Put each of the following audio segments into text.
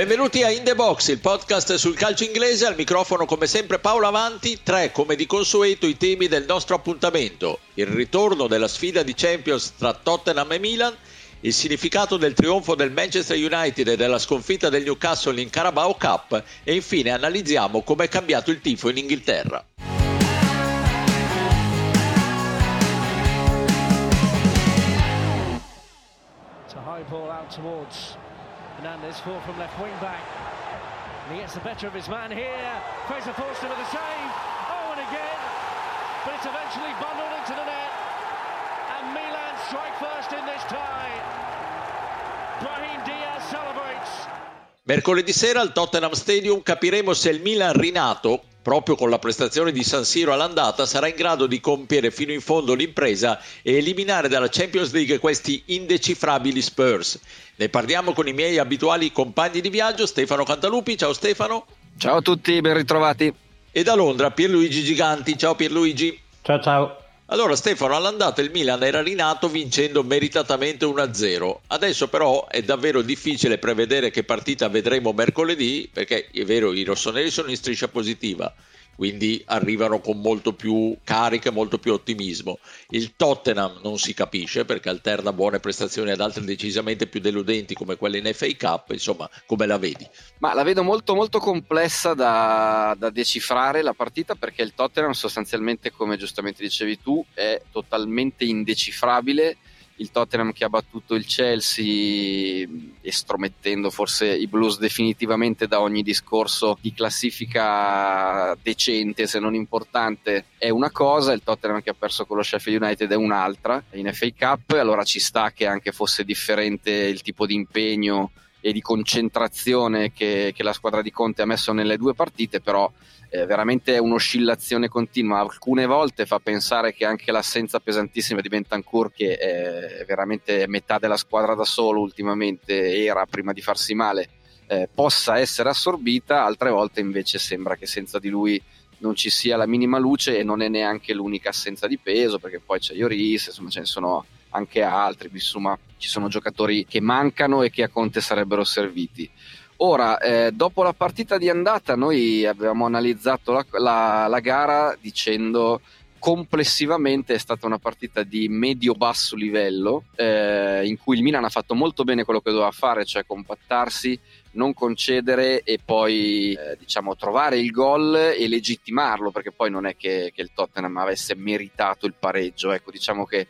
Benvenuti a In The Box, il podcast sul calcio inglese, al microfono come sempre Paolo Avanti, tre come di consueto i temi del nostro appuntamento, il ritorno della sfida di Champions tra Tottenham e Milan, il significato del trionfo del Manchester United e della sconfitta del Newcastle in Carabao Cup. E infine analizziamo come è cambiato il tifo in Inghilterra. towards Hernandez, four from left wing back. And he gets the better of his man here. Fraser Forster with a save. Oh, and again. But it's eventually bundled into the net. And Milan strike first in this tie. Brahim Diaz celebrates. Mercoledì sera al Tottenham Stadium capiremo se il Milan rinato proprio con la prestazione di San Siro all'andata, sarà in grado di compiere fino in fondo l'impresa e eliminare dalla Champions League questi indecifrabili Spurs. Ne parliamo con i miei abituali compagni di viaggio, Stefano Cantalupi. Ciao Stefano. Ciao a tutti, ben ritrovati. E da Londra Pierluigi Giganti. Ciao Pierluigi. Ciao ciao. Allora Stefano, all'andata il Milan era rinato vincendo meritatamente 1-0. Adesso però è davvero difficile prevedere che partita vedremo mercoledì perché è vero i rossoneri sono in striscia positiva, quindi arrivano con molto più carica, molto più ottimismo. Il Tottenham non si capisce perché alterna buone prestazioni ad altre decisamente più deludenti come quelle in FA Cup, insomma, come la vedi? Ma la vedo molto molto complessa da, da decifrare la partita perché il Tottenham sostanzialmente, come giustamente dicevi tu, è totalmente indecifrabile il Tottenham che ha battuto il Chelsea estromettendo forse i Blues definitivamente da ogni discorso di classifica decente se non importante è una cosa, il Tottenham che ha perso con lo Sheffield United è un'altra in FA Cup, allora ci sta che anche fosse differente il tipo di impegno e di concentrazione che, che la squadra di Conte ha messo nelle due partite, però eh, veramente è un'oscillazione continua. Alcune volte fa pensare che anche l'assenza pesantissima di Bentancur, che è veramente metà della squadra da solo ultimamente, era prima di farsi male, eh, possa essere assorbita, altre volte invece sembra che senza di lui non ci sia la minima luce e non è neanche l'unica assenza di peso, perché poi c'è Ioris, insomma ce ne sono anche altri, insomma ci sono giocatori che mancano e che a Conte sarebbero serviti. Ora, eh, dopo la partita di andata, noi abbiamo analizzato la, la, la gara dicendo complessivamente è stata una partita di medio-basso livello eh, in cui il Milan ha fatto molto bene quello che doveva fare, cioè compattarsi, non concedere e poi eh, diciamo trovare il gol e legittimarlo perché poi non è che, che il Tottenham avesse meritato il pareggio, ecco diciamo che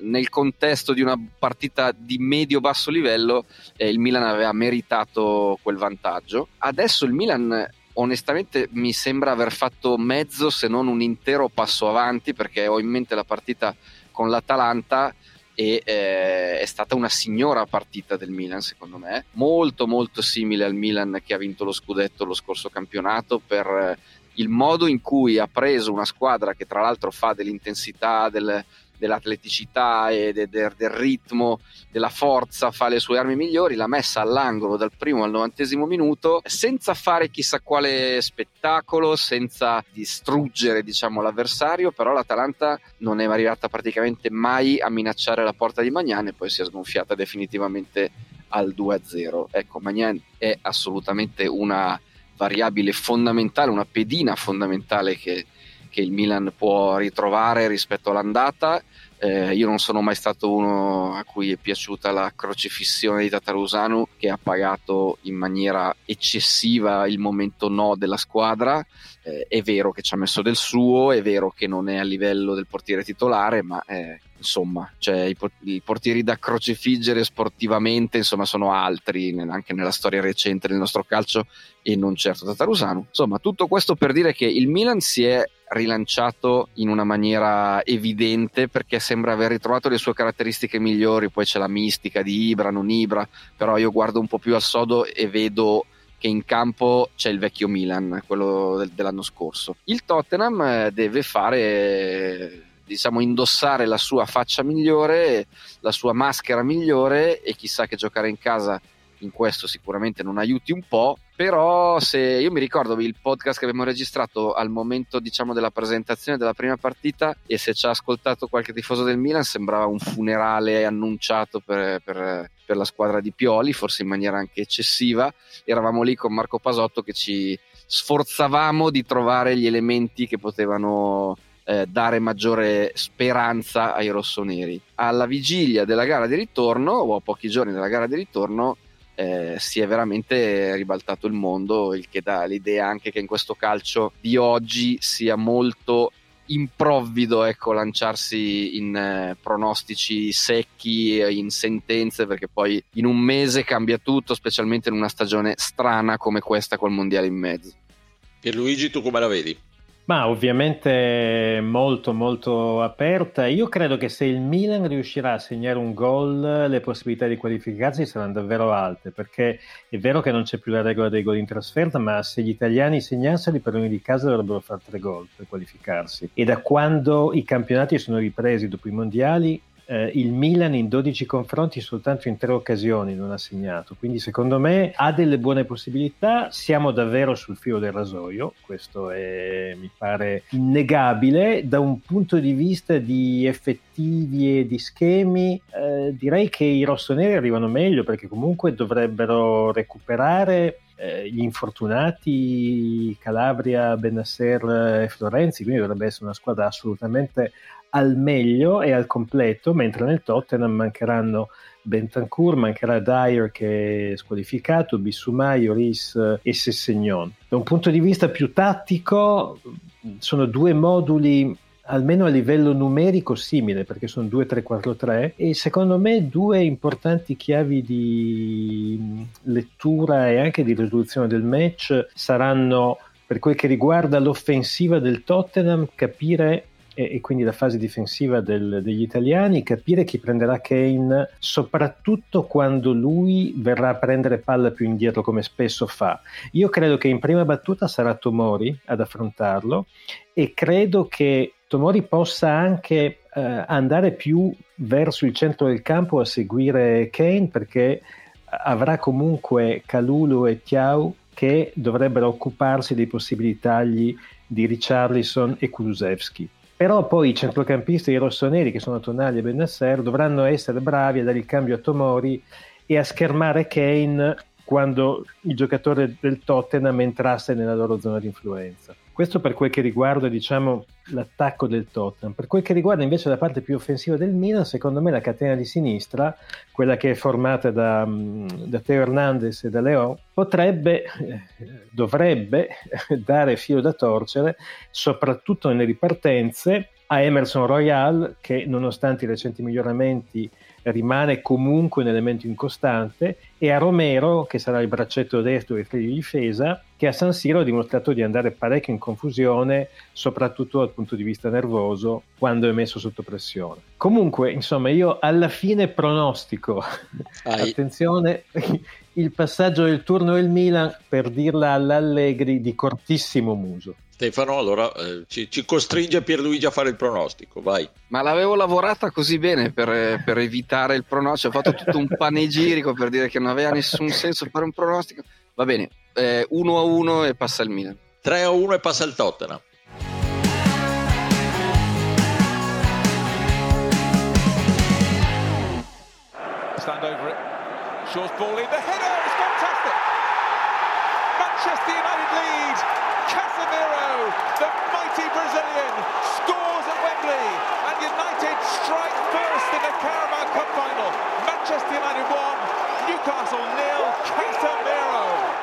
nel contesto di una partita di medio-basso livello eh, il Milan aveva meritato quel vantaggio. Adesso il Milan onestamente mi sembra aver fatto mezzo se non un intero passo avanti perché ho in mente la partita con l'Atalanta e eh, è stata una signora partita del Milan secondo me molto molto simile al Milan che ha vinto lo scudetto lo scorso campionato per eh, il modo in cui ha preso una squadra che tra l'altro fa dell'intensità del, dell'atleticità e de, de, del ritmo, della forza, fa le sue armi migliori, l'ha messa all'angolo dal primo al novantesimo minuto senza fare chissà quale spettacolo, senza distruggere diciamo, l'avversario, però l'Atalanta non è arrivata praticamente mai a minacciare la porta di Magnan e poi si è sgonfiata definitivamente al 2-0. Ecco, Magnan è assolutamente una variabile fondamentale, una pedina fondamentale che che il Milan può ritrovare rispetto all'andata. Eh, io non sono mai stato uno a cui è piaciuta la crocifissione di Tatarusanu che ha pagato in maniera eccessiva il momento no della squadra. Eh, è vero che ci ha messo del suo, è vero che non è a livello del portiere titolare, ma eh, insomma, cioè, i, i, portieri da crocifiggere sportivamente insomma, sono altri anche nella storia recente del nostro calcio e non certo Tatarusano. Insomma, tutto questo per dire che il Milan si è rilanciato in una maniera evidente perché sembra aver ritrovato le sue caratteristiche migliori, poi c'è la mistica di Ibra, non Ibra, però io guardo un po' più al sodo e vedo che in campo c'è il vecchio Milan, quello del, dell'anno scorso. Il Tottenham eh, deve fare diciamo indossare la sua faccia migliore, la sua maschera migliore e chissà che giocare in casa in questo sicuramente non aiuti un po', però se io mi ricordo il podcast che abbiamo registrato al momento diciamo della presentazione della prima partita e se ci ha ascoltato qualche tifoso del Milan sembrava un funerale annunciato per, per, per la squadra di Pioli, forse in maniera anche eccessiva. Eravamo lì con Marco Pasotto che ci sforzavamo di trovare gli elementi che potevano eh, dare maggiore speranza ai rossoneri. Alla vigilia della gara di ritorno, o a pochi giorni della gara di ritorno, eh, si è veramente ribaltato il mondo, il che dà l'idea anche che in questo calcio di oggi sia molto improvvido ecco, lanciarsi in eh, pronostici secchi, in sentenze, perché poi in un mese cambia tutto, specialmente in una stagione strana come questa col mondiale in mezzo. Pierluigi, tu come la vedi? Ma ovviamente molto molto aperta. Io credo che se il Milan riuscirà a segnare un gol, le possibilità di qualificarsi saranno davvero alte, perché è vero che non c'è più la regola dei gol in trasferta, ma se gli italiani segnassero per ogni caso dovrebbero fare tre gol per qualificarsi. E da quando i campionati sono ripresi dopo i mondiali, eh, il Milan in 12 confronti soltanto in tre occasioni non ha segnato, quindi secondo me ha delle buone possibilità, siamo davvero sul filo del rasoio, questo è, mi pare innegabile, da un punto di vista di effettivi e di schemi eh, direi che i rossoneri arrivano meglio perché comunque dovrebbero recuperare eh, gli infortunati Calabria, Benasser e Florenzi, quindi dovrebbe essere una squadra assolutamente al meglio e al completo, mentre nel Tottenham mancheranno Bentancur, mancherà Dyer che è squalificato, Bissumai, Lloris e Sessegnon. Da un punto di vista più tattico sono due moduli almeno a livello numerico simile perché sono 2-3-4-3 e secondo me due importanti chiavi di lettura e anche di risoluzione del match saranno per quel che riguarda l'offensiva del Tottenham capire e, e quindi la fase difensiva del, degli italiani, capire chi prenderà Kane, soprattutto quando lui verrà a prendere palla più indietro come spesso fa. Io credo che in prima battuta sarà Tomori ad affrontarlo e credo che Tomori possa anche eh, andare più verso il centro del campo a seguire Kane perché avrà comunque Calulu e Tiau che dovrebbero occuparsi dei possibili tagli di Richarlison e Kulusevski. Però poi i centrocampisti i rossoneri, che sono Tonali e Benasser, dovranno essere bravi a dare il cambio a Tomori e a schermare Kane quando il giocatore del Tottenham entrasse nella loro zona di influenza. Questo per quel che riguarda diciamo, l'attacco del Tottenham. Per quel che riguarda invece la parte più offensiva del Milan, secondo me la catena di sinistra, quella che è formata da, mm, da Teo Hernandez e da Leo, potrebbe, eh, dovrebbe dare filo da torcere, soprattutto nelle ripartenze, a Emerson Royal che nonostante i recenti miglioramenti rimane comunque un elemento incostante, e a Romero, che sarà il braccetto destro del trio di difesa, che a San Siro ha dimostrato di andare parecchio in confusione, soprattutto dal punto di vista nervoso, quando è messo sotto pressione. Comunque, insomma, io alla fine pronostico, Ai. attenzione, il passaggio del turno del Milan, per dirla all'Allegri, di cortissimo muso. Stefano, allora eh, ci, ci, costringe Pierluigi a fare il pronostico, vai. Ma l'avevo lavorata così bene per, per evitare il pronostico, ho fatto tutto un panegirico per dire che non aveva nessun senso fare un pronostico. Va bene, eh, 1 a 1 e passa il Milan. 3 a 1 e passa il Tottenham. Stand over it. Shaw's ball in the header. It's fantastic. Manchester United lead. Casemiro, the mighty Brazilian, scores at Wembley, and United strike first in the Carabao Cup final. Manchester United 1, Newcastle nil, Casemiro.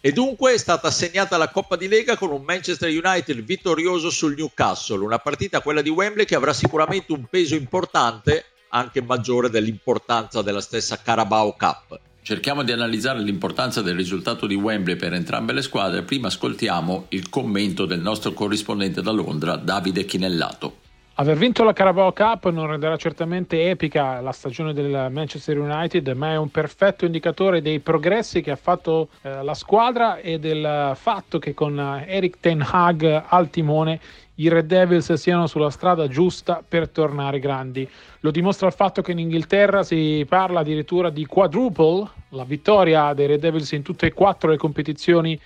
E dunque è stata assegnata la Coppa di Lega con un Manchester United vittorioso sul Newcastle, una partita quella di Wembley che avrà sicuramente un peso importante, anche maggiore dell'importanza della stessa Carabao Cup. Cerchiamo di analizzare l'importanza del risultato di Wembley per entrambe le squadre. Prima ascoltiamo il commento del nostro corrispondente da Londra, Davide Chinellato. Aver vinto la Carabao Cup non renderà certamente epica la stagione del Manchester United, ma è un perfetto indicatore dei progressi che ha fatto eh, la squadra e del fatto che con Eric Ten Hag al timone i Red Devils siano sulla strada giusta per tornare grandi. Lo dimostra il fatto che in Inghilterra si parla addirittura di quadruple, la vittoria dei Red Devils in tutte e quattro le competizioni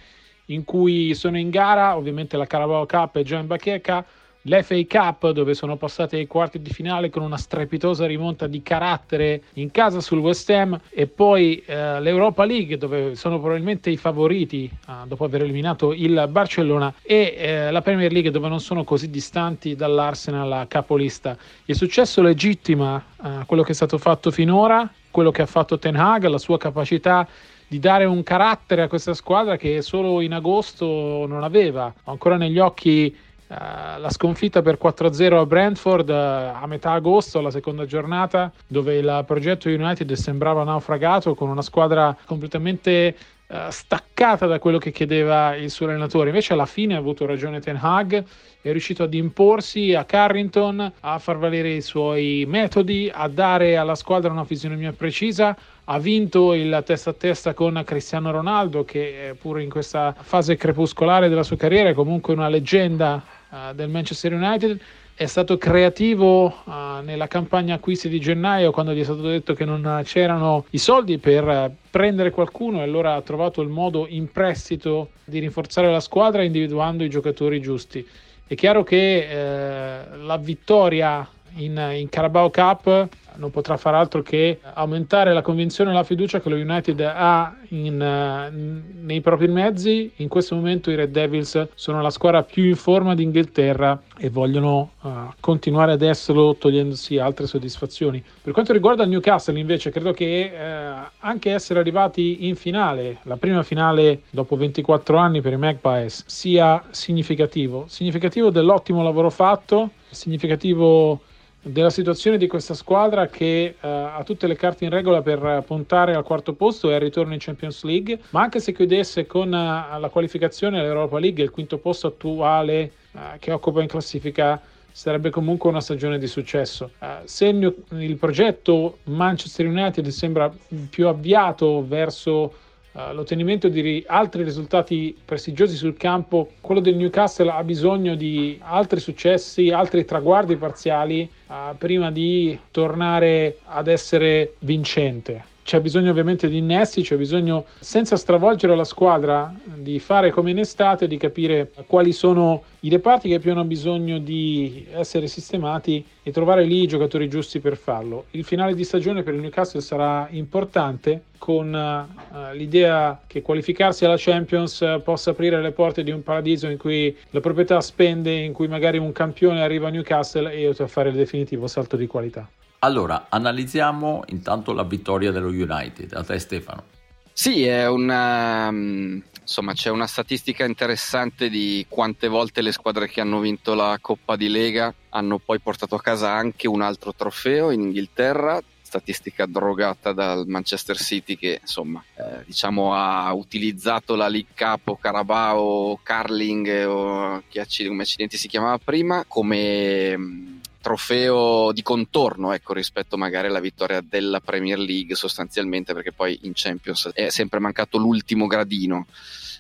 in cui sono in gara, ovviamente la Carabao Cup già in bacheca, l'FA Cup dove sono passati ai quarti di finale con una strepitosa rimonta di carattere in casa sul West Ham e poi eh, l'Europa League dove sono probabilmente i favoriti eh, dopo aver eliminato il Barcellona e eh, la Premier League dove non sono così distanti dall'Arsenal capolista. Il successo legittima eh, quello che è stato fatto finora, quello che ha fatto Ten Hag, la sua capacità di dare un carattere a questa squadra che solo in agosto non aveva. Ancora negli occhi uh, la sconfitta per 4-0 a Brentford uh, a metà agosto, la seconda giornata, dove il progetto United sembrava naufragato con una squadra completamente uh, staccata da quello che chiedeva il suo allenatore. Invece alla fine ha avuto ragione Ten Hag, è riuscito ad imporsi a Carrington, a far valere i suoi metodi, a dare alla squadra una fisionomia precisa, ha vinto il testa a testa con Cristiano Ronaldo che pure in questa fase crepuscolare della sua carriera è comunque una leggenda uh, del Manchester United è stato creativo uh, nella campagna acquisti di gennaio quando gli è stato detto che non c'erano i soldi per prendere qualcuno e allora ha trovato il modo in prestito di rinforzare la squadra individuando i giocatori giusti. È chiaro che eh, la vittoria in, in Carabao Cup non potrà far altro che aumentare la convinzione e la fiducia che lo United ha in, uh, nei propri mezzi. In questo momento i Red Devils sono la squadra più in forma d'Inghilterra e vogliono uh, continuare ad esserlo togliendosi altre soddisfazioni. Per quanto riguarda il Newcastle invece credo che uh, anche essere arrivati in finale, la prima finale dopo 24 anni per i Magpies, sia significativo. Significativo dell'ottimo lavoro fatto, significativo della situazione di questa squadra che uh, ha tutte le carte in regola per puntare al quarto posto e al ritorno in Champions League, ma anche se chiudesse con uh, la qualificazione all'Europa League, il quinto posto attuale uh, che occupa in classifica sarebbe comunque una stagione di successo. se il, il progetto Manchester United sembra più avviato verso Uh, l'ottenimento di ri- altri risultati prestigiosi sul campo, quello del Newcastle ha bisogno di altri successi, altri traguardi parziali uh, prima di tornare ad essere vincente c'è bisogno ovviamente di innesti, c'è bisogno, senza stravolgere la squadra, di fare come in estate, di capire quali sono i reparti che più hanno bisogno di essere sistemati e trovare lì i giocatori giusti per farlo. Il finale di stagione per il Newcastle sarà importante con uh, l'idea che qualificarsi alla Champions possa aprire le porte di un paradiso in cui la proprietà spende, in cui magari un campione arriva a Newcastle e aiuta a fare il definitivo salto di qualità. Allora, analizziamo intanto la vittoria dello United. A te Stefano. Sì, una, mm, insomma, c'è una statistica interessante di quante volte le squadre che hanno vinto la Coppa di Lega hanno poi portato a casa anche un altro trofeo in Inghilterra, statistica drogata dal Manchester City che insomma eh, diciamo ha utilizzato la League Cup o Carabao Carling o come accidenti si chiamava prima come mm, trofeo di contorno ecco, rispetto magari alla vittoria della Premier League sostanzialmente perché poi in Champions è sempre mancato l'ultimo gradino.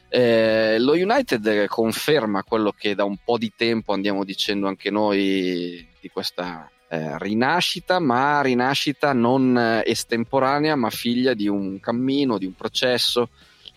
Eh, lo United conferma quello che da un po' di tempo andiamo dicendo anche noi di questa eh, rinascita, ma rinascita non estemporanea, ma figlia di un cammino, di un processo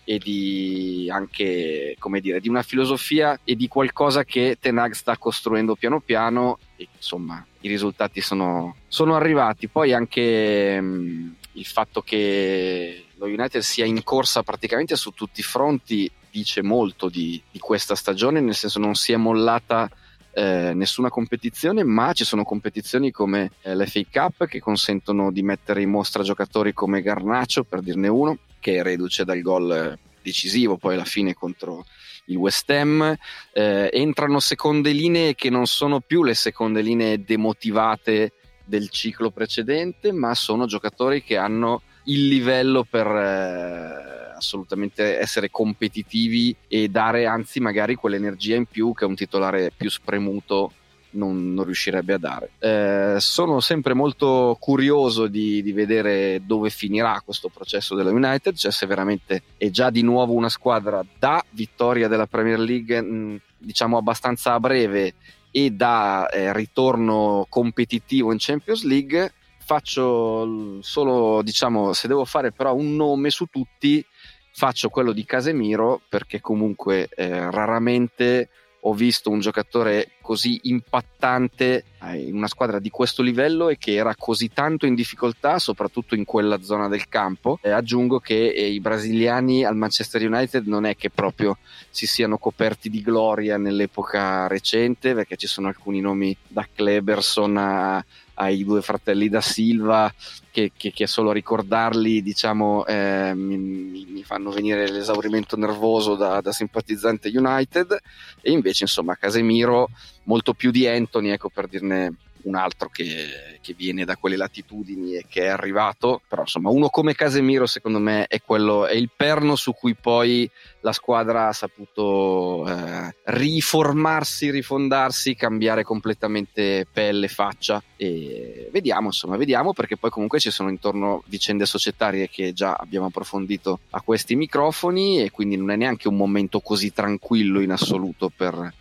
e di anche come dire di una filosofia e di qualcosa che Tenag sta costruendo piano piano e insomma i risultati sono, sono arrivati. Poi anche mh, mm, il fatto che lo United sia in corsa praticamente su tutti i fronti dice molto di, di questa stagione nel senso non si è mollata eh, nessuna competizione, ma ci sono competizioni come eh, l'FA Cup che consentono di mettere in mostra giocatori come Garnaccio, per dirne uno, che è reduce dal gol decisivo poi alla fine contro il West Ham. Eh, entrano seconde linee che non sono più le seconde linee demotivate del ciclo precedente, ma sono giocatori che hanno il livello per eh, assolutamente essere competitivi e dare anzi magari quell'energia in più che un titolare più spremuto non, non riuscirebbe a dare. Eh, sono sempre molto curioso di, di, vedere dove finirà questo processo della United, cioè se veramente è già di nuovo una squadra da vittoria della Premier League, mh, diciamo abbastanza a breve, e da eh, ritorno competitivo in Champions League. Faccio solo, diciamo, se devo fare però un nome su tutti, faccio quello di Casemiro perché comunque eh, raramente ho visto un giocatore così impattante in una squadra di questo livello e che era così tanto in difficoltà, soprattutto in quella zona del campo. E aggiungo che eh, i brasiliani al Manchester United non è che proprio si siano coperti di gloria nell'epoca recente, perché ci sono alcuni nomi da Kleberson a ai due fratelli da Silva che, che, che solo a ricordarli diciamo eh, mi, mi, fanno venire l'esaurimento nervoso da, da, simpatizzante United e invece insomma Casemiro molto più di Anthony ecco per dirne un altro che, che, viene da quelle latitudini e che è arrivato, però insomma uno come Casemiro secondo me è, quello, è il perno su cui poi la squadra ha saputo eh, riformarsi, rifondarsi, cambiare completamente pelle, faccia. E vediamo insomma, vediamo perché poi comunque ci sono intorno vicende societarie che già abbiamo approfondito a questi microfoni e quindi non è neanche un momento così tranquillo in assoluto per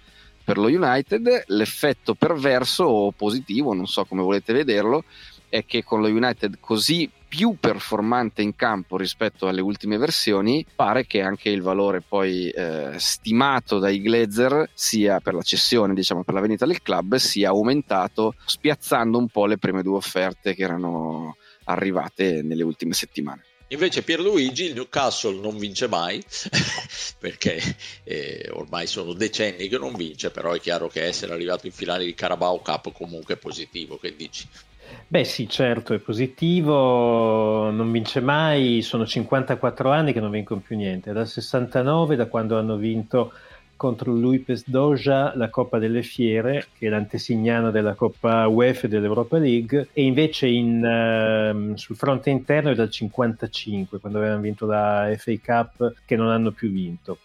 per lo United. L'effetto perverso o positivo, non so come volete vederlo, è che con lo United così più performante in campo rispetto alle ultime versioni, pare che anche il valore poi eh, stimato dai Glazer sia per la cessione, diciamo per la vendita del club, sia aumentato, spiazzando un po' le prime due offerte che erano arrivate nelle ultime settimane. Invece Pierluigi, il Newcastle non vince mai, perché eh, ormai sono decenni che non vince, però è chiaro che essere arrivato in finale di Carabao Cup comunque è positivo, che dici? Beh sì, certo, è positivo, non vince mai, sono 54 anni che non vincono più niente, dal 69, da quando hanno vinto contro l'Uipes Doja la Coppa delle Fiere, che è l'antesignano della Coppa UEFA e dell'Europa League, e invece in, uh, sul fronte interno è dal 55, quando avevano vinto la FA Cup, che non hanno più vinto.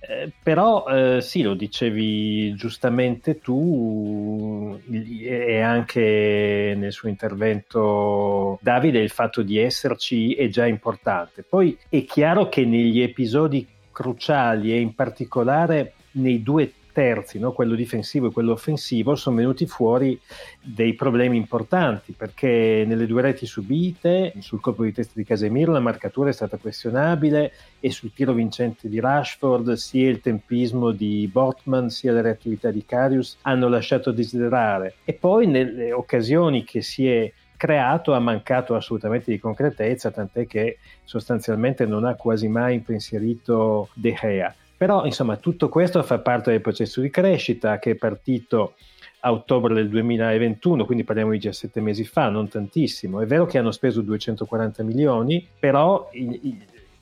Eh, però eh, sì, lo dicevi giustamente tu e anche nel suo intervento Davide, il fatto di esserci è già importante. Poi è chiaro che negli episodi cruciali e in particolare nei due terzi, no? quello difensivo e quello offensivo, sono venuti fuori dei problemi importanti perché nelle due reti subite, sul colpo di testa di Casemiro, la marcatura è stata questionabile e sul tiro vincente di Rashford, sia il tempismo di Botman sia la reattività di Carius hanno lasciato desiderare. E poi nelle occasioni che si è creato ha mancato assolutamente di concretezza, tant'è che sostanzialmente non ha quasi mai impensierito De Gea. Però insomma tutto questo fa parte del processo di crescita che è partito a ottobre del 2021, quindi parliamo di 17 mesi fa, non tantissimo. È vero che hanno speso 240 milioni, però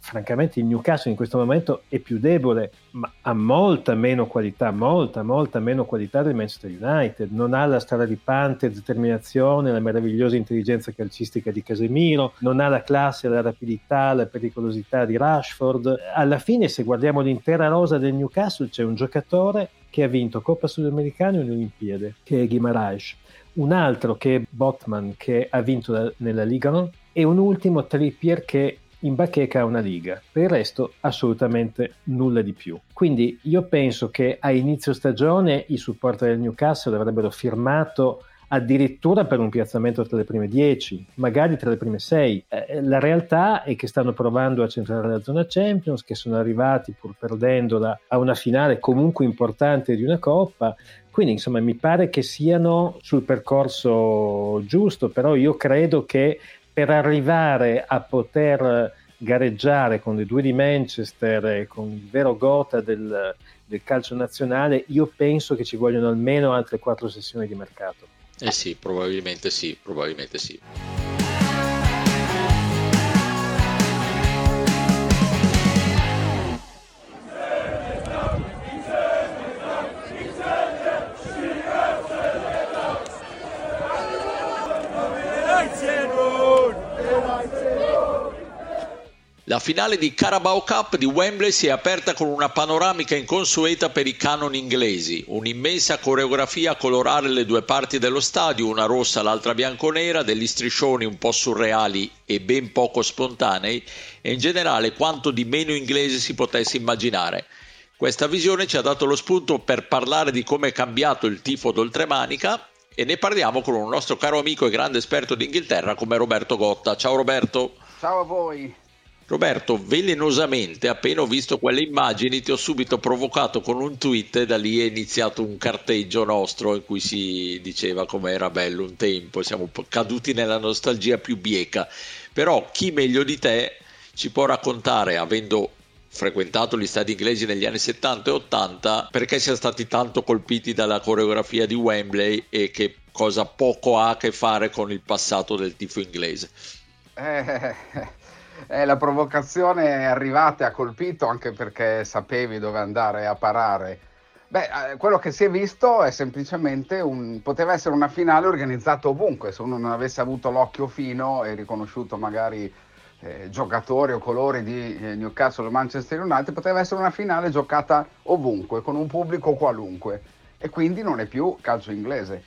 francamente il Newcastle in questo momento è più debole, ma ha molta meno qualità, molta, molta meno qualità del Manchester United. Non ha la straripante determinazione, la meravigliosa intelligenza calcistica di Casemiro, non ha la classe, la rapidità, la pericolosità di Rashford. Alla fine, se guardiamo l'intera rosa del Newcastle, c'è un giocatore che ha vinto Coppa Sudamericana e Olimpiade, che è Guimaraes. Un altro che è Botman, che ha vinto la, nella Liga 1, e un ultimo Trippier che in bacheca a una liga, per il resto assolutamente nulla di più. Quindi io penso che a inizio stagione i supporter del Newcastle avrebbero firmato addirittura per un piazzamento tra le prime 10, magari tra le prime 6. Eh, la realtà è che stanno provando a centrare la zona Champions, che sono arrivati pur perdendola a una finale comunque importante di una coppa. Quindi insomma mi pare che siano sul percorso giusto, però io credo che per arrivare a poter gareggiare con le due di Manchester e con il vero gota del, del calcio nazionale, io penso che ci vogliono almeno altre quattro sessioni di mercato. Eh sì, probabilmente sì, probabilmente sì. La finale di Carabao Cup di Wembley si è aperta con una panoramica inconsueta per i canoni inglesi, un'immensa coreografia a colorare le due parti dello stadio, una rossa l'altra bianconera, degli striscioni un po' surreali e ben poco spontanei e in generale quanto di meno inglese si potesse immaginare. Questa visione ci ha dato lo spunto per parlare di come è cambiato il tifo d'oltremanica e ne parliamo con un nostro caro amico e grande esperto d'Inghilterra come Roberto Gotta. Ciao Roberto. Ciao a voi. Roberto, velenosamente, appena ho visto quelle immagini, ti ho subito provocato con un tweet e da lì è iniziato un carteggio nostro in cui si diceva come era bello un tempo, siamo caduti nella nostalgia più bieca. Però chi meglio di te ci può raccontare, avendo frequentato gli stadi inglesi negli anni 70 e 80, perché siamo stati tanto colpiti dalla coreografia di Wembley e che cosa poco ha a che fare con il passato del tifo inglese. Eh, eh, la provocazione è arrivata e ha colpito anche perché sapevi dove andare a parare. Beh, eh, quello che si è visto è semplicemente un. poteva essere una finale organizzata ovunque, se uno non avesse avuto l'occhio fino e riconosciuto magari eh, giocatori o colori di eh, Newcastle o Manchester United, poteva essere una finale giocata ovunque, con un pubblico qualunque. E quindi non è più calcio inglese.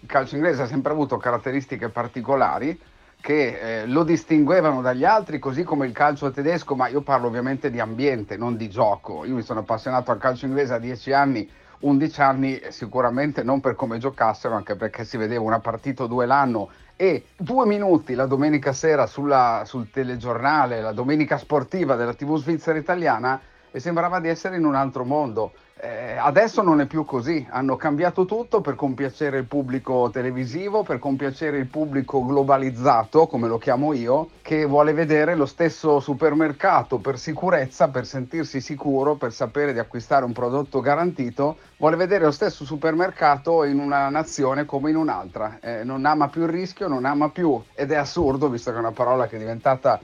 Il calcio inglese ha sempre avuto caratteristiche particolari che eh, lo distinguevano dagli altri, così come il calcio tedesco, ma io parlo ovviamente di ambiente, non di gioco. Io mi sono appassionato al calcio inglese a 10 anni, 11 anni, sicuramente non per come giocassero, anche perché si vedeva una partita o due l'anno e due minuti la domenica sera sulla, sul telegiornale, la domenica sportiva della TV svizzera italiana e sembrava di essere in un altro mondo. Eh, adesso non è più così, hanno cambiato tutto per compiacere il pubblico televisivo, per compiacere il pubblico globalizzato, come lo chiamo io, che vuole vedere lo stesso supermercato per sicurezza, per sentirsi sicuro, per sapere di acquistare un prodotto garantito, vuole vedere lo stesso supermercato in una nazione come in un'altra. Eh, non ama più il rischio, non ama più, ed è assurdo, visto che è una parola che è diventata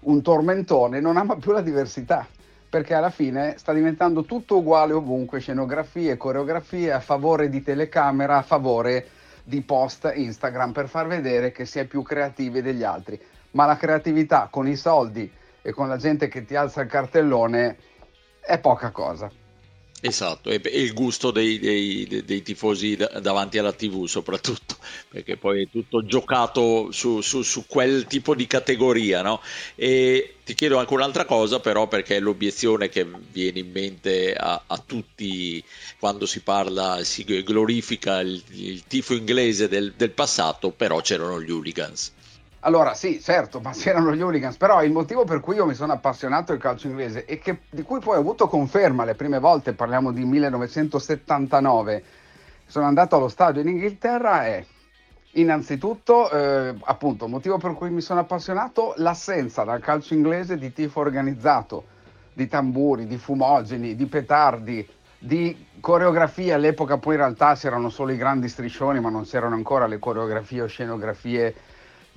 un tormentone, non ama più la diversità perché alla fine sta diventando tutto uguale ovunque, scenografie, coreografie a favore di telecamera, a favore di post Instagram per far vedere che si è più creativi degli altri. Ma la creatività con i soldi e con la gente che ti alza il cartellone è poca cosa. Esatto, e il gusto dei, dei, dei, tifosi davanti alla TV soprattutto, perché poi è tutto giocato su, su, su quel tipo di categoria. No? E ti chiedo anche un'altra cosa però, perché è l'obiezione che viene in mente a, a tutti quando si parla, si glorifica il, il tifo inglese del, del passato, però c'erano gli hooligans. Allora, sì, certo, ma c'erano gli hooligans, però il motivo per cui io mi sono appassionato al calcio inglese e che, di cui poi ho avuto conferma le prime volte, parliamo di 1979, sono andato allo stadio in Inghilterra è innanzitutto, eh, appunto, motivo per cui mi sono appassionato, l'assenza dal calcio inglese di tifo organizzato, di tamburi, di fumogeni, di petardi, di coreografie. All'epoca poi in realtà c'erano solo i grandi striscioni, ma non c'erano ancora le coreografie o scenografie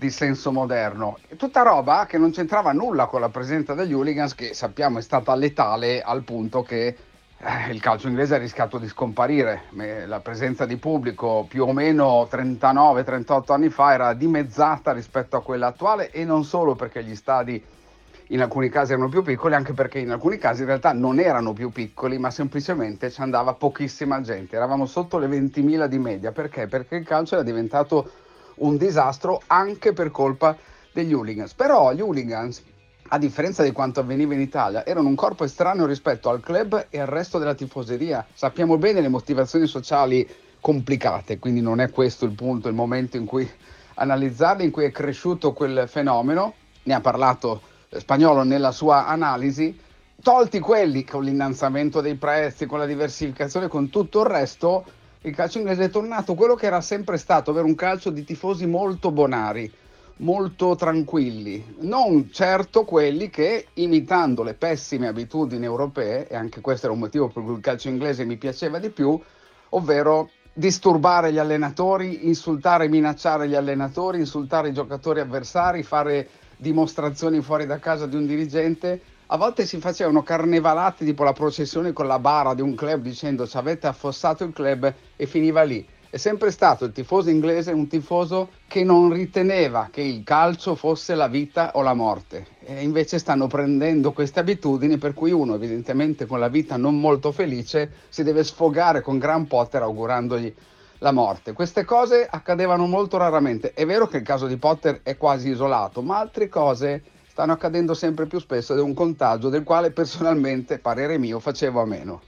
di senso moderno. Tutta roba che non c'entrava nulla con la presenza degli hooligans, che sappiamo è stata letale al punto che eh, il calcio inglese ha rischiato di scomparire. La presenza di pubblico più o meno 39-38 anni fa era dimezzata rispetto a quella attuale e non solo perché gli stadi in alcuni casi erano più piccoli, anche perché in alcuni casi in realtà non erano più piccoli, ma semplicemente ci andava pochissima gente. Eravamo sotto le 20.000 di media. Perché? Perché il calcio era diventato un disastro anche per colpa degli hooligans. Però gli hooligans, a differenza di quanto avveniva in Italia, erano un corpo estraneo rispetto al club e al resto della tifoseria. Sappiamo bene le motivazioni sociali complicate, quindi non è questo il punto, il momento in cui analizzarle, in cui è cresciuto quel fenomeno. Ne ha parlato Spagnolo nella sua analisi. Tolti quelli con l'innalzamento dei prezzi, con la diversificazione, con tutto il resto, il calcio inglese è tornato quello che era sempre stato, avere un calcio di tifosi molto bonari, molto tranquilli, non certo quelli che imitando le pessime abitudini europee, e anche questo era un motivo per cui il calcio inglese mi piaceva di più, ovvero disturbare gli allenatori, insultare e minacciare gli allenatori, insultare i giocatori avversari, fare dimostrazioni fuori da casa di un dirigente a volte si facevano carnevalate tipo la processione con la bara di un club dicendo ci avete affossato il club e finiva lì. È sempre stato il tifoso inglese un tifoso che non riteneva che il calcio fosse la vita o la morte e invece stanno prendendo queste abitudini per cui uno evidentemente con la vita non molto felice si deve sfogare con Gran Potter augurandogli la morte. Queste cose accadevano molto raramente. È vero che il caso di Potter è quasi isolato, ma altre cose stanno accadendo sempre più spesso ed è un contagio del quale personalmente, parere mio, facevo a meno.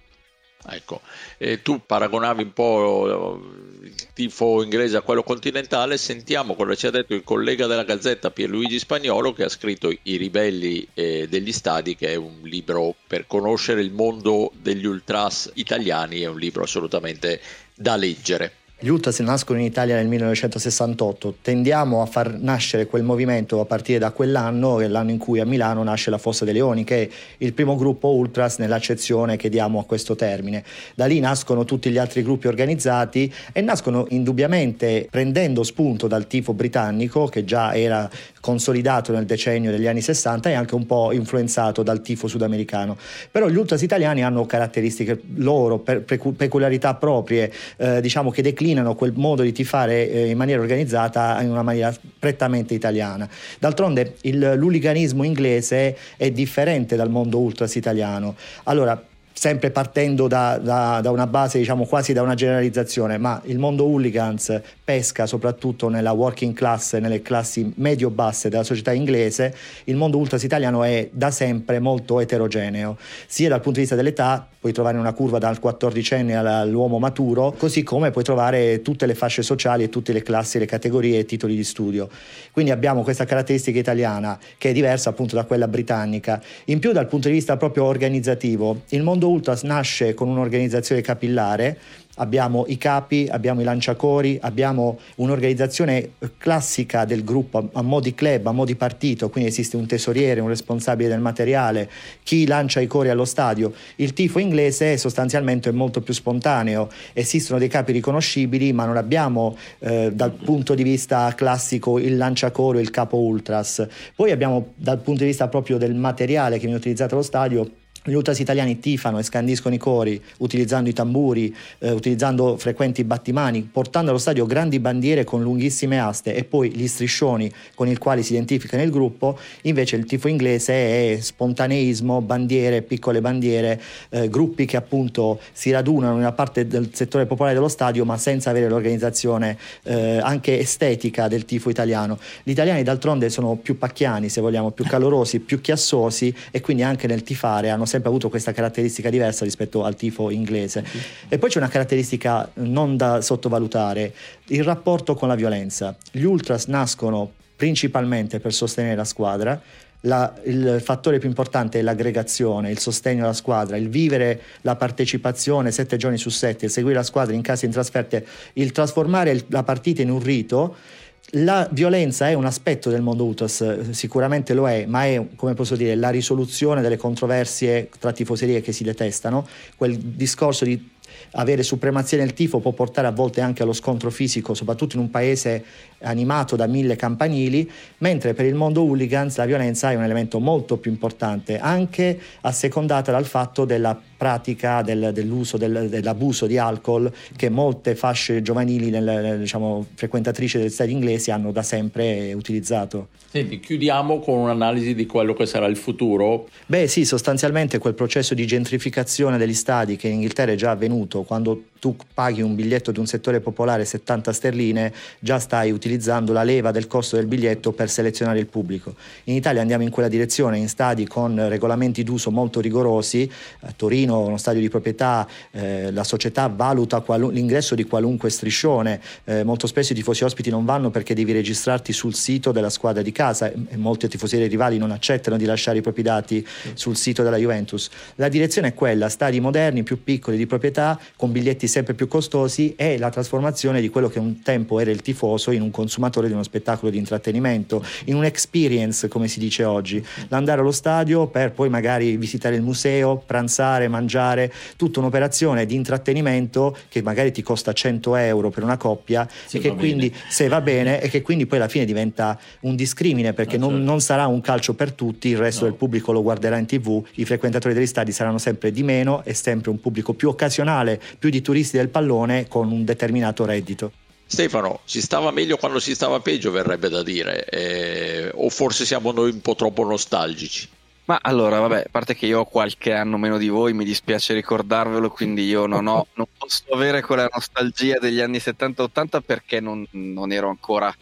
Ecco, e tu paragonavi un po' il tifo inglese a quello continentale, sentiamo cosa ci ha detto il collega della Gazzetta Pierluigi Spagnolo che ha scritto I ribelli eh, degli stadi, che è un libro per conoscere il mondo degli ultras italiani, è un libro assolutamente da leggere. Gli Ultras nascono in Italia nel 1968, tendiamo a far nascere quel movimento a partire da quell'anno, che è l'anno in cui a Milano nasce la Fossa dei Leoni, che è il primo gruppo Ultras nell'accezione che diamo a questo termine. Da lì nascono tutti gli altri gruppi organizzati e nascono indubbiamente prendendo spunto dal tifo britannico, che già era consolidato nel decennio degli anni 60 e anche un po' influenzato dal tifo sudamericano. Però gli Ultras italiani hanno caratteristiche loro, peculiarità proprie, eh, diciamo che declinano declinano quel modo di tifare eh, in maniera organizzata in una maniera prettamente italiana. D'altronde il, l'uliganismo inglese è differente dal mondo ultras italiano. Allora, sempre partendo da, da, da, una base, diciamo quasi da una generalizzazione, ma il mondo hooligans pesca soprattutto nella working class, nelle classi medio-basse della società inglese, il mondo ultras italiano è da sempre molto eterogeneo, sia dal punto di vista dell'età, puoi trovare una curva dal 14enne all'uomo maturo, così come puoi trovare tutte le fasce sociali e tutte le classi, le categorie e titoli di studio. Quindi abbiamo questa caratteristica italiana che è diversa appunto da quella britannica. In più dal punto di vista proprio organizzativo, il mondo ultras nasce con un'organizzazione capillare abbiamo i capi, abbiamo i lanciacori, abbiamo un'organizzazione classica del gruppo a mo' di club, a mo' di partito, quindi esiste un tesoriere, un responsabile del materiale, chi lancia i cori allo stadio. Il tifo inglese sostanzialmente è molto più spontaneo, esistono dei capi riconoscibili, ma non abbiamo eh, dal punto di vista classico il lanciacoro e il capo ultras. Poi abbiamo dal punto di vista proprio del materiale che viene utilizzato allo stadio gli ultras italiani tifano e scandiscono i cori utilizzando i tamburi, eh, utilizzando frequenti battimani, portando allo stadio grandi bandiere con lunghissime aste e poi gli striscioni con i quali si identificano il gruppo. Invece il tifo inglese è spontaneismo, bandiere, piccole bandiere, eh, gruppi che appunto si radunano in una parte del settore popolare dello stadio ma senza avere l'organizzazione eh, anche estetica del tifo italiano. Gli italiani d'altronde sono più pacchiani, se vogliamo, più calorosi, più chiassosi e quindi anche nel tifare hanno sempre avuto questa caratteristica diversa rispetto al tifo inglese. E poi c'è una caratteristica non da sottovalutare, il rapporto con la violenza. Gli ultras nascono principalmente per sostenere la squadra, la, il fattore più importante è l'aggregazione, il sostegno alla squadra, il vivere la partecipazione sette giorni su sette, il seguire la squadra in casa in trasferte, il trasformare la partita in un rito la violenza è un aspetto del mondo ultras, sicuramente lo è, ma è, come posso dire, la risoluzione delle controversie tra tifoserie che si detestano, quel discorso di avere supremazia nel tifo può portare a volte anche allo scontro fisico, soprattutto in un paese animato da mille campanili, mentre per il mondo hooligans la violenza è un elemento molto più importante, anche assecondata dal fatto della pratica del, dell'uso, del, dell'abuso di alcol che molte fasce giovanili, nel, diciamo, frequentatrici degli stadi inglesi hanno da sempre utilizzato. Senti, chiudiamo con un'analisi di quello che sarà il futuro. Beh sì, sostanzialmente quel processo di gentrificazione degli stadi che in Inghilterra è già avvenuto, quando tu paghi un biglietto di un settore popolare 70 sterline, già stai utilizzando la leva del costo del biglietto per selezionare il pubblico. In Italia andiamo in quella direzione, in stadi con regolamenti d'uso molto rigorosi, a Torino uno stadio di proprietà, eh, la società valuta qualu- l'ingresso di qualunque striscione, eh, molto spesso i tifosi ospiti non vanno perché devi registrarti sul sito della squadra di casa e molti tifosi rivali non accettano di lasciare i propri dati sul sito della Juventus. La direzione è quella, stadi moderni, più piccoli di proprietà, con biglietti sempre più costosi e la trasformazione di quello che un tempo era il tifoso in un consumatore di uno spettacolo di intrattenimento, in un experience come si dice oggi, l'andare allo stadio per poi magari visitare il museo, pranzare, mangiare, tutta un'operazione di intrattenimento che magari ti costa 100 euro per una coppia sì, e che quindi bene. se va bene e che quindi poi alla fine diventa un discrimine perché ah, non, certo. non, sarà un calcio per tutti, il resto no. del pubblico lo guarderà in tv, i frequentatori degli stadi saranno sempre di meno e sempre un pubblico più occasionale, più di turisti turisti del pallone con un determinato reddito. Stefano, si stava meglio quando si stava peggio, verrebbe da dire, eh, o forse siamo noi un po' troppo nostalgici? Ma allora, vabbè, a parte che io ho qualche anno meno di voi, mi dispiace ricordarvelo, quindi io non, ho, non posso avere quella nostalgia degli anni 70-80 perché non, non, ero ancora,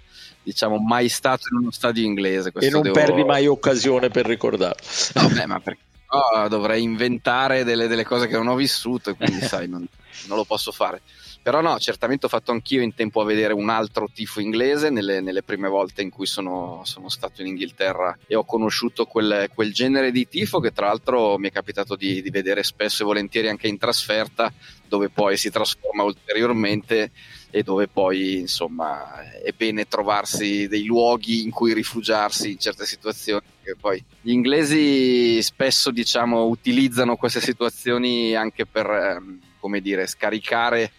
diciamo, mai stato in uno stadio inglese. e non devo... perdi mai occasione per ricordarlo. Vabbè, ma perché no, dovrei inventare delle, delle, cose che non ho vissuto quindi sai, non, non lo posso fare. Però no, certamente ho fatto anch'io in tempo a vedere un altro tifo inglese nelle, nelle prime volte in cui sono, sono, stato in Inghilterra e ho conosciuto quel, quel, genere di tifo che tra l'altro mi è capitato di, di vedere spesso e volentieri anche in trasferta, dove poi si trasforma ulteriormente e dove poi insomma è bene trovarsi dei luoghi in cui rifugiarsi in certe situazioni che poi gli inglesi spesso diciamo utilizzano queste situazioni anche per ehm, dire scaricare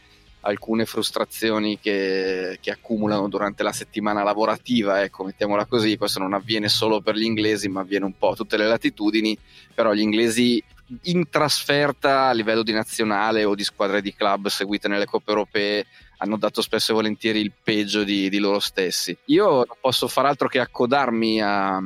alcune frustrazioni che, che, accumulano durante la settimana lavorativa, ecco, mettiamola così, questo non avviene solo per gli inglesi, ma avviene un po' a tutte le latitudini, però gli inglesi in trasferta a livello di nazionale o di squadre di club seguite nelle coppe europee hanno dato spesso e volentieri il peggio di, di loro stessi. Io non posso far altro che accodarmi a,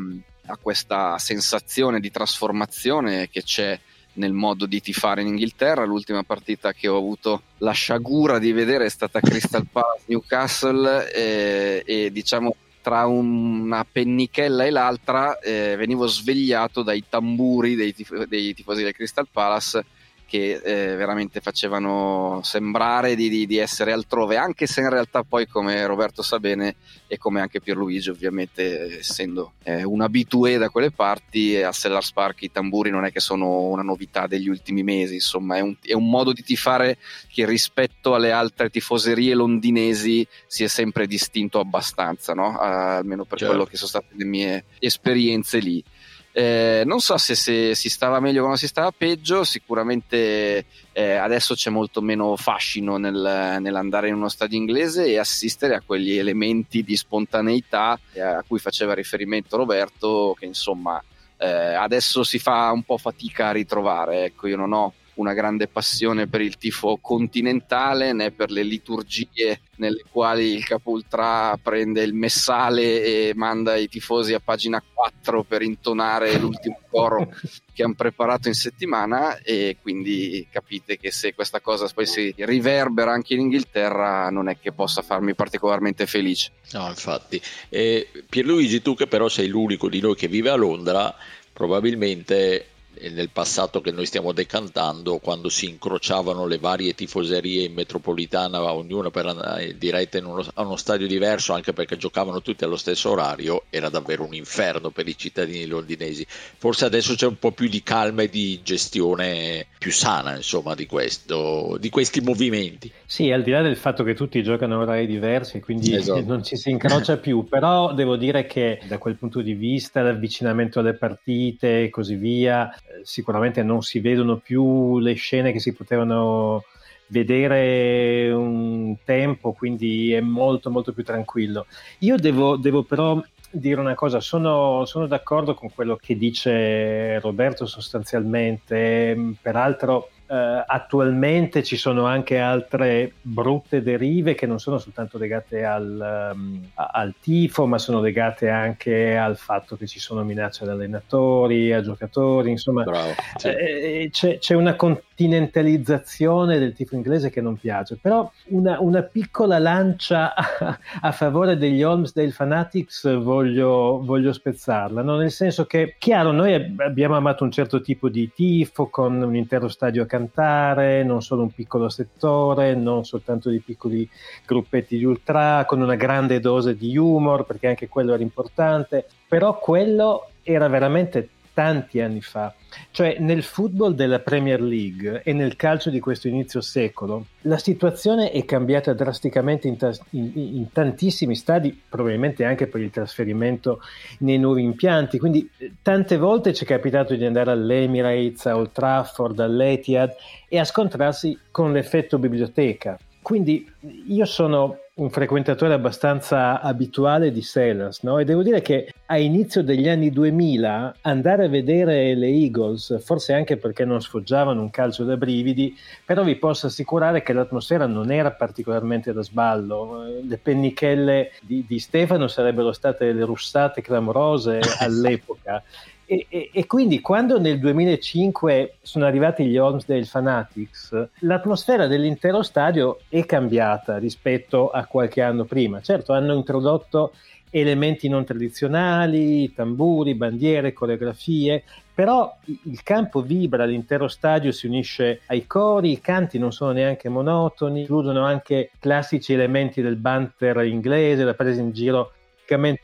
a questa sensazione di trasformazione che c'è nel modo di tifare in Inghilterra. L'ultima partita che ho avuto la sciagura di vedere è stata Crystal Palace Newcastle e, e diciamo tra una pennichella e l'altra eh, venivo svegliato dai tamburi dei, tif- dei tifosi del Crystal Palace che eh, veramente facevano sembrare di, di, di, essere altrove, anche se in realtà poi come Roberto sa bene e come anche Pierluigi ovviamente essendo eh, un abitué da quelle parti, a Sellars Park i tamburi non è che sono una novità degli ultimi mesi, insomma è un, è un modo di tifare che rispetto alle altre tifoserie londinesi si è sempre distinto abbastanza, no? almeno per certo. quello che sono state le mie esperienze lì. Eh, non so se, se, si stava meglio o quando si stava peggio, sicuramente eh, adesso c'è molto meno fascino nel, nell'andare in uno stadio inglese e assistere a quegli elementi di spontaneità a cui faceva riferimento Roberto, che insomma eh, adesso si fa un po' fatica a ritrovare. Ecco, io non ho una grande passione per il tifo continentale né per le liturgie nelle quali il capo ultra prende il messale e manda i tifosi a pagina 4 per intonare l'ultimo coro che hanno preparato in settimana e quindi capite che se questa cosa poi si riverbera anche in Inghilterra non è che possa farmi particolarmente felice. No, infatti. Eh, Pierluigi, tu che però sei l'unico di noi che vive a Londra, probabilmente nel passato che noi stiamo decantando, quando si incrociavano le varie tifoserie in metropolitana, ognuna per andare diretta uno, a uno stadio diverso, anche perché giocavano tutti allo stesso orario, era davvero un inferno per i cittadini londinesi. Forse adesso c'è un po' più di calma e di gestione più sana, insomma, di, questo, di questi movimenti. Sì, al di là del fatto che tutti giocano a orari diversi, quindi esatto. non ci si incrocia più, però devo dire che da quel punto di vista l'avvicinamento alle partite e così via sicuramente non si vedono più le scene che si potevano vedere un tempo, quindi è molto molto più tranquillo. Io devo, devo però dire una cosa, sono, sono, d'accordo con quello che dice Roberto sostanzialmente, peraltro Uh, attualmente ci sono anche altre brutte derive che non sono soltanto legate al, um, al, tifo, ma sono legate anche al fatto che ci sono minacce ad allenatori, a giocatori, insomma Bravo, sì. eh, c'è, c'è, una continentalizzazione del tifo inglese che non piace, però una, una piccola lancia a, a, favore degli Holmesdale Fanatics voglio, voglio spezzarla, no? nel senso che, chiaro, noi abbiamo amato un certo tipo di tifo con un intero stadio a cantare, non solo un piccolo settore, non soltanto di piccoli gruppetti di ultra, con una grande dose di humor, perché anche quello era importante, però quello era veramente tanti anni fa. Cioè nel football della Premier League e nel calcio di questo inizio secolo la situazione è cambiata drasticamente in, ta- in, in, tantissimi stadi, probabilmente anche per il trasferimento nei nuovi impianti. Quindi eh, tante volte ci è capitato di andare all'Emirates, a Old Trafford, all'Etihad e a scontrarsi con l'effetto biblioteca. Quindi io sono un frequentatore abbastanza abituale di Sellers, no? E devo dire che a inizio degli anni 2000 andare a vedere le Eagles, forse anche perché non sfoggiavano un calcio da brividi, però vi posso assicurare che l'atmosfera non era particolarmente da sballo. Le pennichelle di, di Stefano sarebbero state le russate clamorose all'epoca. E, e, e, quindi quando nel 2005 sono arrivati gli Holmesdale Fanatics, l'atmosfera dell'intero stadio è cambiata rispetto a qualche anno prima. Certo, hanno introdotto elementi non tradizionali, tamburi, bandiere, coreografie, però il campo vibra, l'intero stadio si unisce ai cori, i canti non sono neanche monotoni, includono anche classici elementi del banter inglese, la presa in giro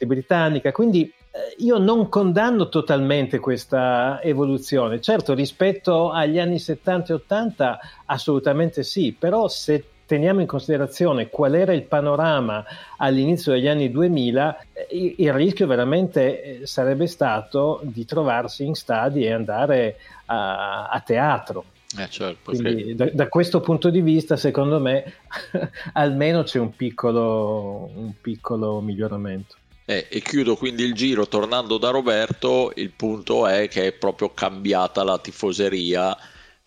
britannica, quindi io non condanno totalmente questa evoluzione. Certo, rispetto agli anni 70 e 80 assolutamente sì, però se teniamo in considerazione qual era il panorama all'inizio degli anni 2000, eh, il rischio veramente eh, sarebbe stato di trovarsi in stadi e andare a, a teatro. Eh certo, Quindi da, da, questo punto di vista, secondo me, almeno c'è un piccolo, un piccolo miglioramento. Eh, e chiudo quindi il giro tornando da Roberto, il punto è che è proprio cambiata la tifoseria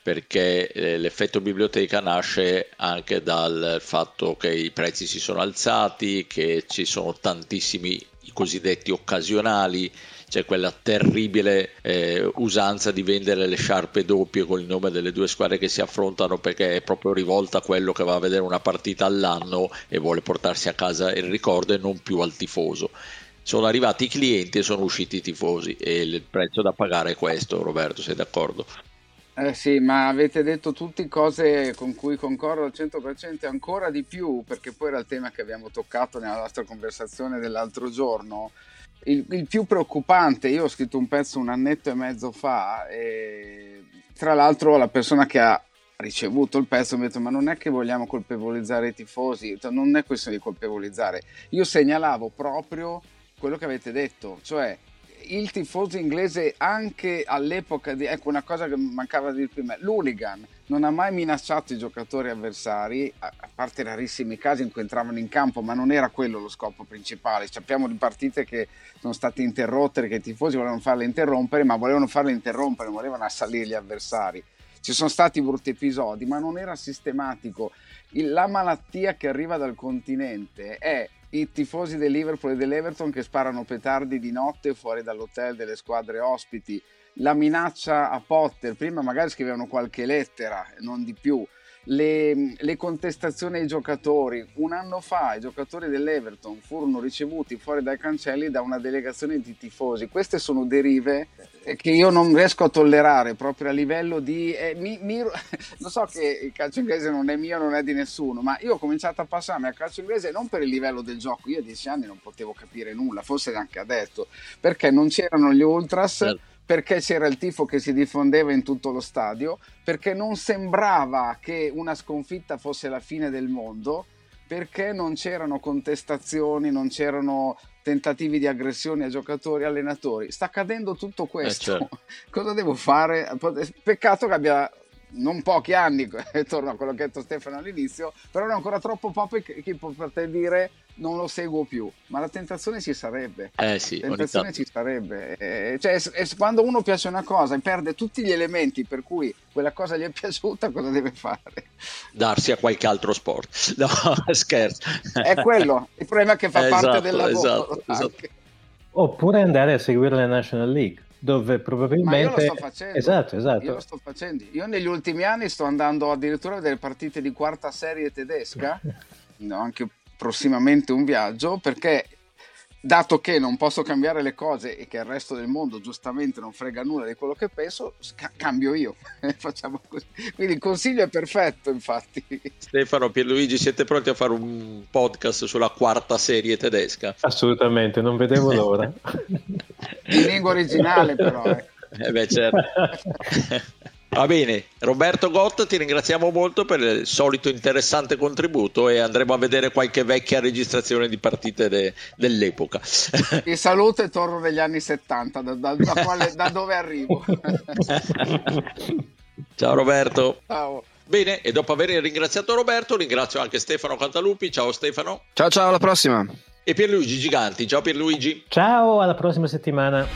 perché eh, l'effetto biblioteca nasce anche dal fatto che i prezzi si sono alzati, che ci sono tantissimi i cosiddetti occasionali, c'è quella terribile eh, usanza di vendere le sciarpe doppie con il nome delle due squadre che si affrontano perché è proprio rivolta a quello che va a vedere una partita all'anno e vuole portarsi a casa il ricordo e non più al tifoso. Sono arrivati i clienti e sono usciti i tifosi e il prezzo da pagare è questo, Roberto, sei d'accordo? Eh sì, ma avete detto tutte cose con cui concordo al 100% e ancora di più, perché poi era il tema che abbiamo toccato nella nostra conversazione dell'altro giorno. Il, il più preoccupante, io ho scritto un pezzo un annetto e mezzo fa, e tra l'altro la persona che ha ricevuto il pezzo mi ha detto ma non è che vogliamo colpevolizzare i tifosi, non è questione di colpevolizzare, io segnalavo proprio quello che avete detto, cioè il tifoso inglese anche all'epoca di ecco una cosa che mancava di prima l'hooligan non ha mai minacciato i giocatori avversari a, parte rarissimi casi in cui entravano in campo ma non era quello lo scopo principale. Sappiamo di partite che sono state interrotte che i tifosi volevano farle interrompere ma volevano farle interrompere volevano assalire gli avversari. Ci sono stati brutti episodi ma non era sistematico. La malattia che arriva dal continente è i tifosi del Liverpool e dell'Everton che sparano petardi di notte fuori dall'hotel delle squadre ospiti, la minaccia a Potter, prima magari scrivevano qualche lettera, non di più, le, le, contestazioni ai giocatori. Un anno fa i giocatori dell'Everton furono ricevuti fuori dai cancelli da una delegazione di tifosi. Queste sono derive che io non riesco a tollerare proprio a livello di... Eh, mi, mi, lo so che il calcio inglese non è mio, non è di nessuno, ma io ho cominciato a passarmi al calcio inglese non per il livello del gioco. Io a dieci anni non potevo capire nulla, forse neanche adesso, perché non c'erano gli ultras. Certo perché c'era il tifo che si diffondeva in tutto lo stadio, perché non sembrava che una sconfitta fosse la fine del mondo, perché non c'erano contestazioni, non c'erano tentativi di aggressione a giocatori e allenatori. Sta accadendo tutto questo. Eh certo. Cosa devo fare? Peccato che abbia non pochi anni, torno a quello che ha detto Stefano all'inizio, però non ancora troppo poco che può poter dire non lo seguo più, ma la tentazione ci sarebbe. Eh sì, la tentazione ci sarebbe. Eh, cioè, è, quando uno piace una cosa e perde tutti gli elementi per cui quella cosa gli è piaciuta, cosa deve fare? Darsi a qualche altro sport. No, scherzo. È quello, il problema è che fa eh, parte esatto, del lavoro. Esatto, esatto. Oppure andare a seguire la National League dove probabilmente... Ma io lo sto facendo. Esatto, esatto. Io lo sto facendo. Io negli ultimi anni sto andando addirittura a vedere partite di quarta serie tedesca, no, anche prossimamente un viaggio, perché dato che non posso cambiare le cose e che il resto del mondo giustamente non frega nulla di quello che penso, ca- cambio io. Facciamo così. Quindi il consiglio è perfetto, infatti. Stefano, Pierluigi, siete pronti a fare un podcast sulla quarta serie tedesca? Assolutamente, non vedevo l'ora. In lingua originale, però. Eh. Eh beh, certo. Va bene, Roberto Gott, ti ringraziamo molto per il solito interessante contributo e andremo a vedere qualche vecchia registrazione di partite de- dell'epoca. Ti saluto e torno negli anni 70, da, da, da, quale, da dove arrivo. Ciao Roberto. Ciao. Bene, e dopo aver ringraziato Roberto, ringrazio anche Stefano Cantalupi. Ciao Stefano. Ciao ciao, alla prossima. E Pierluigi Giganti. Ciao Pierluigi. Ciao, alla prossima settimana.